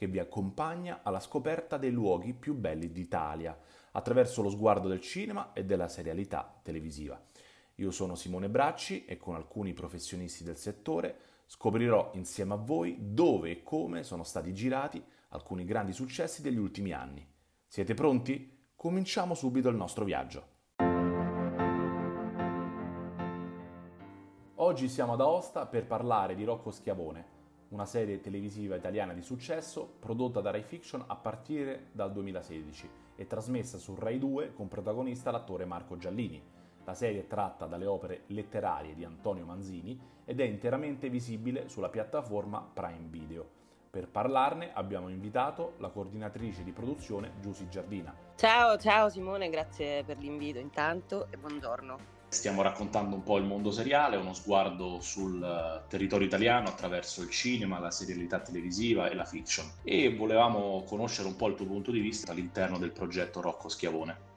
che vi accompagna alla scoperta dei luoghi più belli d'Italia, attraverso lo sguardo del cinema e della serialità televisiva. Io sono Simone Bracci e con alcuni professionisti del settore scoprirò insieme a voi dove e come sono stati girati alcuni grandi successi degli ultimi anni. Siete pronti? Cominciamo subito il nostro viaggio. Oggi siamo ad Aosta per parlare di Rocco Schiavone, una serie televisiva italiana di successo prodotta da Rai Fiction a partire dal 2016 e trasmessa su Rai 2 con protagonista l'attore Marco Giallini. La serie è tratta dalle opere letterarie di Antonio Manzini ed è interamente visibile sulla piattaforma Prime Video. Per parlarne abbiamo invitato la coordinatrice di produzione Giusy Giardina. Ciao, ciao Simone, grazie per l'invito intanto e buongiorno. Stiamo raccontando un po' il mondo seriale, uno sguardo sul eh, territorio italiano attraverso il cinema, la serialità televisiva e la fiction. E volevamo conoscere un po' il tuo punto di vista all'interno del progetto Rocco Schiavone.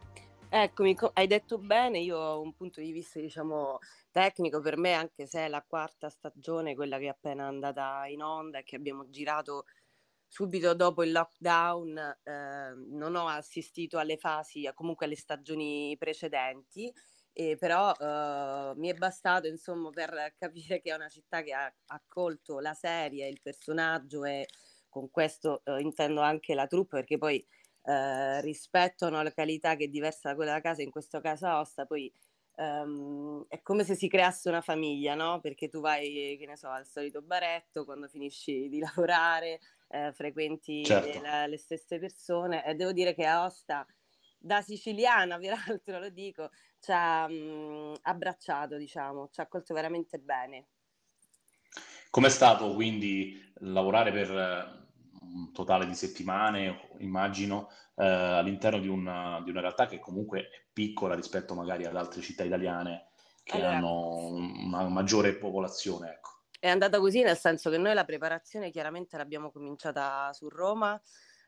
Eccomi, hai detto bene, io ho un punto di vista diciamo tecnico per me, anche se è la quarta stagione, quella che è appena andata in onda e che abbiamo girato subito dopo il lockdown, eh, non ho assistito alle fasi, comunque alle stagioni precedenti e però uh, mi è bastato insomma per capire che è una città che ha accolto la serie, il personaggio e con questo uh, intendo anche la troupe perché poi uh, rispetto a una località che è diversa da quella della casa, in questo caso Aosta, poi um, è come se si creasse una famiglia, no? Perché tu vai, che ne so, al solito baretto quando finisci di lavorare, eh, frequenti certo. le, le, stesse persone e devo dire che Aosta da siciliana, peraltro lo dico, ci ha mh, abbracciato, diciamo, ci ha accolto veramente bene. Com'è stato quindi lavorare per eh, un totale di settimane, immagino, eh, all'interno di una, di una, realtà che comunque è piccola rispetto magari ad altre città italiane che allora, hanno una maggiore popolazione? Ecco. È andata così nel senso che noi la preparazione chiaramente l'abbiamo cominciata su Roma,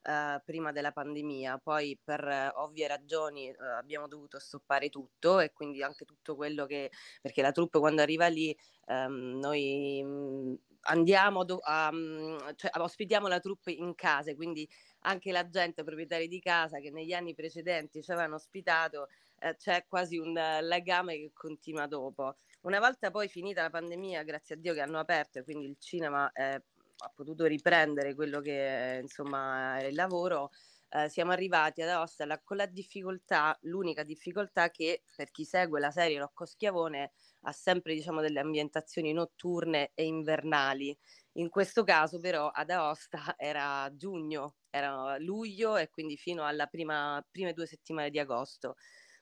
eh, prima della pandemia, poi per eh, ovvie ragioni eh, abbiamo dovuto stoppare tutto e quindi anche tutto quello che, perché la troupe quando arriva lì ehm, noi mh, mm, andiamo do- a, mm, cioè, ospitiamo la troupe in casa, quindi anche la gente, proprietari di casa che negli anni precedenti ci avevano ospitato, eh, c'è quasi un legame che continua dopo. Una volta poi finita la pandemia, grazie a Dio che hanno aperto e quindi il cinema è ha potuto riprendere quello che insomma era il lavoro, eh, siamo arrivati ad Aosta con la difficoltà, l'unica difficoltà che per chi segue la serie Rocco Schiavone ha sempre diciamo delle ambientazioni notturne e invernali. In questo caso però ad Aosta era giugno, era luglio e quindi fino alla prima, prime due settimane di agosto.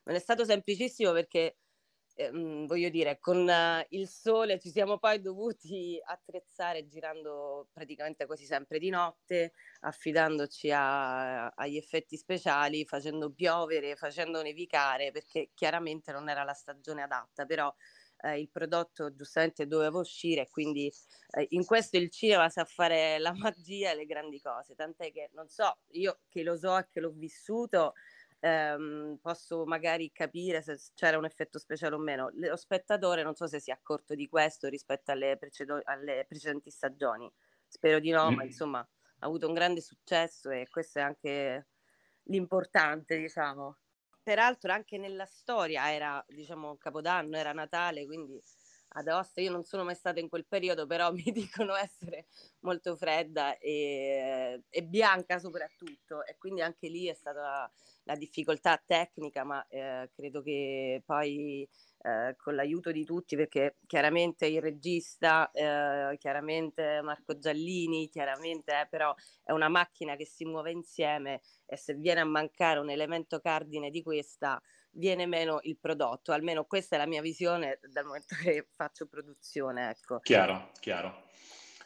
Non è stato semplicissimo perché Ehm, voglio dire, con uh, il sole ci siamo poi dovuti attrezzare girando praticamente quasi sempre di notte, affidandoci a, agli effetti speciali, facendo piovere, facendo nevicare, perché chiaramente non era la stagione adatta, però eh, il prodotto giustamente doveva uscire, quindi eh, in questo il cinema sa fare la magia e le grandi cose, tant'è che non so, io che lo so e che l'ho vissuto, ehm, posso magari capire se c'era un effetto speciale o meno. Lo spettatore non so se si è accorto di questo rispetto alle, precedo- alle precedenti stagioni. Spero di no, mm. ma insomma ha avuto un grande successo e questo è anche l'importante, diciamo. Peraltro anche nella storia era, diciamo, Capodanno, era Natale, quindi ad Aosta io non sono mai stata in quel periodo, però mi dicono essere molto fredda e, e bianca soprattutto e quindi anche lì è stata la difficoltà tecnica, ma eh, credo che poi eh, con l'aiuto di tutti, perché chiaramente il regista, eh, chiaramente Marco Giallini, chiaramente eh, però è una macchina che si muove insieme e se viene a mancare un elemento cardine di questa, viene meno il prodotto. Almeno questa è la mia visione dal momento che faccio produzione. Ecco. Chiaro, chiaro.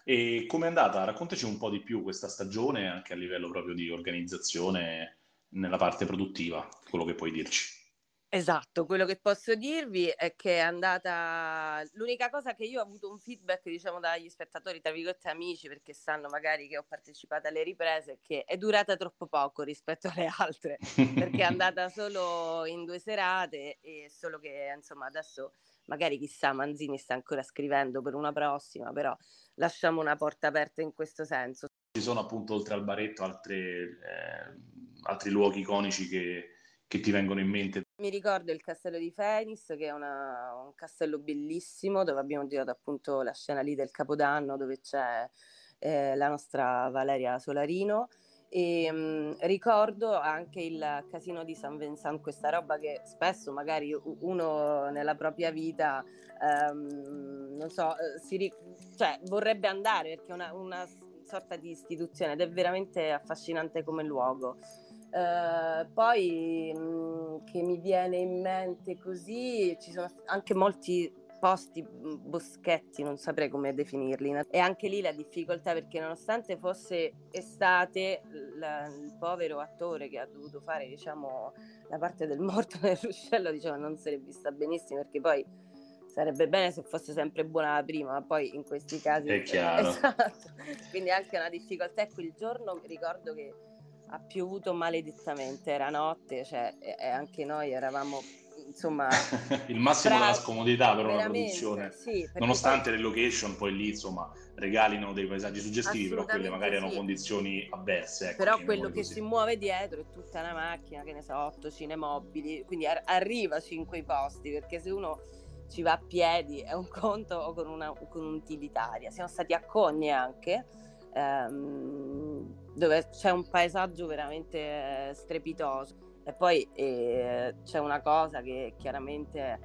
E come è andata? Raccontaci un po' di più questa stagione, anche a livello proprio di organizzazione nella parte produttiva, quello che puoi dirci. Esatto, quello che posso dirvi è che è andata l'unica cosa che io ho avuto un feedback, diciamo, dagli spettatori, tra virgolette amici, perché sanno magari che ho partecipato alle riprese, è che è durata troppo poco rispetto alle altre, perché è andata solo in due serate e solo che, insomma, adesso magari chissà, Manzini sta ancora scrivendo per una prossima, però lasciamo una porta aperta in questo senso. Ci sono appunto oltre al baretto altre, eh, altri luoghi iconici che che ti vengono in mente? Mi ricordo il castello di Fenis, che è una, un castello bellissimo, dove abbiamo girato appunto la scena lì del Capodanno, dove c'è eh, la nostra Valeria Solarino. E mh, mm, ricordo anche il casino di San Vincent, questa roba che spesso magari uno nella propria vita, ehm, non so, eh, si cioè, vorrebbe andare perché è una, una sorta di istituzione ed è veramente affascinante come luogo. Uh, poi mh, mm, che mi viene in mente così, ci sono anche molti posti, mm, boschetti, non saprei come definirli. E anche lì la difficoltà perché nonostante fosse estate, la, il povero attore che ha dovuto fare, diciamo, la parte del morto nel ruscello, diciamo, non si è vista benissimo perché poi sarebbe bene se fosse sempre buona la prima, ma poi in questi casi... È chiaro. Esatto. Quindi anche una difficoltà. E quel giorno ricordo che ha piovuto maledettamente, era notte, cioè, e, anche noi eravamo insomma il massimo bravi, della scomodità per una produzione sì, nonostante poi... le location poi lì insomma regalino dei paesaggi suggestivi però quelle magari sì. erano condizioni avverse ecco, però quello che così. si muove dietro è tutta una macchina che ne so otto cinemobili quindi ar- arrivaci in quei posti perché se uno ci va a piedi è un conto o con, una, con un'utilitaria siamo stati a Cogne anche ehm, dove c'è un paesaggio veramente strepitoso. E poi eh, c'è una cosa che chiaramente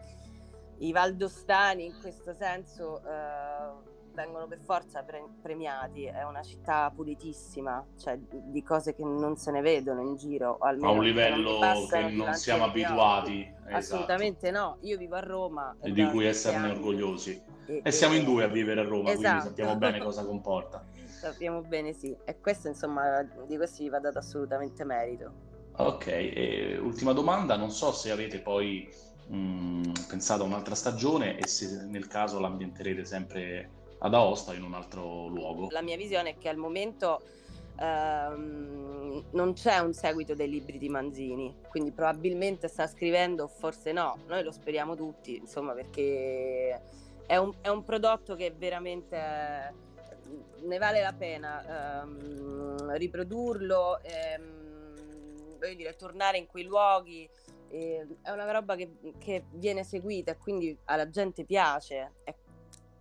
i valdostani in questo senso eh, vengono per forza pre- premiati, è una città pulitissima, cioè di cose che non se ne vedono in giro. A un livello che non siamo abituati. Esatto. Assolutamente no, io vivo a Roma. E di cui esserne anni. orgogliosi. E, e, siamo in due a vivere a Roma, esatto. quindi sappiamo bene cosa comporta. Sappiamo bene, sì. E questo, insomma, di questo gli va dato assolutamente merito. Ok, e ultima domanda, non so se avete poi mh, pensato a un'altra stagione e se nel caso l'ambienterete sempre ad Aosta o in un altro luogo. La mia visione è che al momento ehm, non c'è un seguito dei libri di Manzini, quindi probabilmente sta scrivendo, forse no, noi lo speriamo tutti, insomma, perché è un, è un prodotto che veramente ne vale la pena ehm, riprodurlo, ehm, voglio dire, tornare in quei luoghi. Eh, è una roba che, che, viene seguita e quindi alla gente piace. È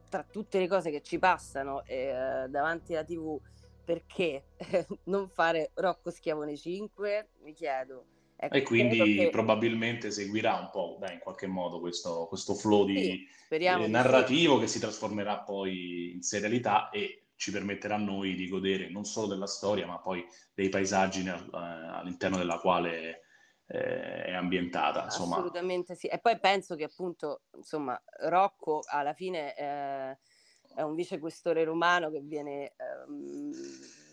tra tutte le cose che ci passano eh, davanti alla TV, perché non fare Rocco Schiavone 5? Mi chiedo. Ecco, e quindi che... probabilmente seguirà un po' beh, in qualche modo questo, questo flow di, sì, eh, narrativo sì. che si trasformerà poi in serialità e ci permetterà a noi di godere non solo della storia, ma poi dei paesaggi nel, eh, all'interno della quale eh, è ambientata. Insomma. Assolutamente sì. E poi penso che appunto, insomma, Rocco alla fine eh, è un vicequestore romano che viene, ehm,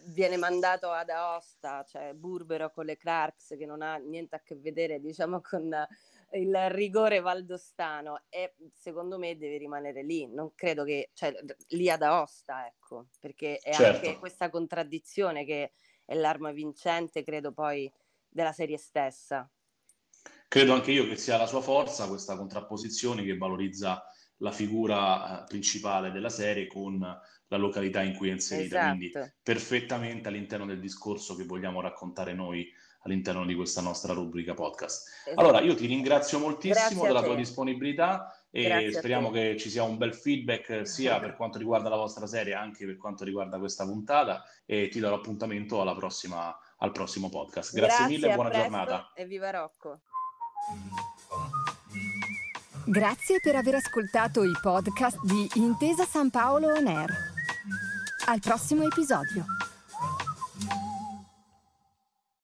viene mandato ad Aosta, cioè Burbero con le Clarks, che non ha niente a che vedere, diciamo, con il rigore valdostano e secondo me deve rimanere lì, non credo che, cioè lì ad Aosta, ecco, perché è certo. anche questa contraddizione che è l'arma vincente, credo poi, della serie stessa. Credo anche io che sia la sua forza questa contrapposizione che valorizza la figura eh, principale della serie con la località in cui è inserita, esatto. quindi perfettamente all'interno del discorso che vogliamo raccontare noi all'interno di questa nostra rubrica podcast. Esatto. Allora, io ti ringrazio moltissimo della tua disponibilità e Grazie speriamo che ci sia un bel feedback sia per quanto riguarda la vostra serie, anche per quanto riguarda questa puntata e ti darò appuntamento alla prossima, al prossimo podcast. Grazie, Grazie mille e buona giornata. E viva Rocco! Grazie per aver ascoltato i podcast di Intesa San Paolo On Air. Al prossimo episodio.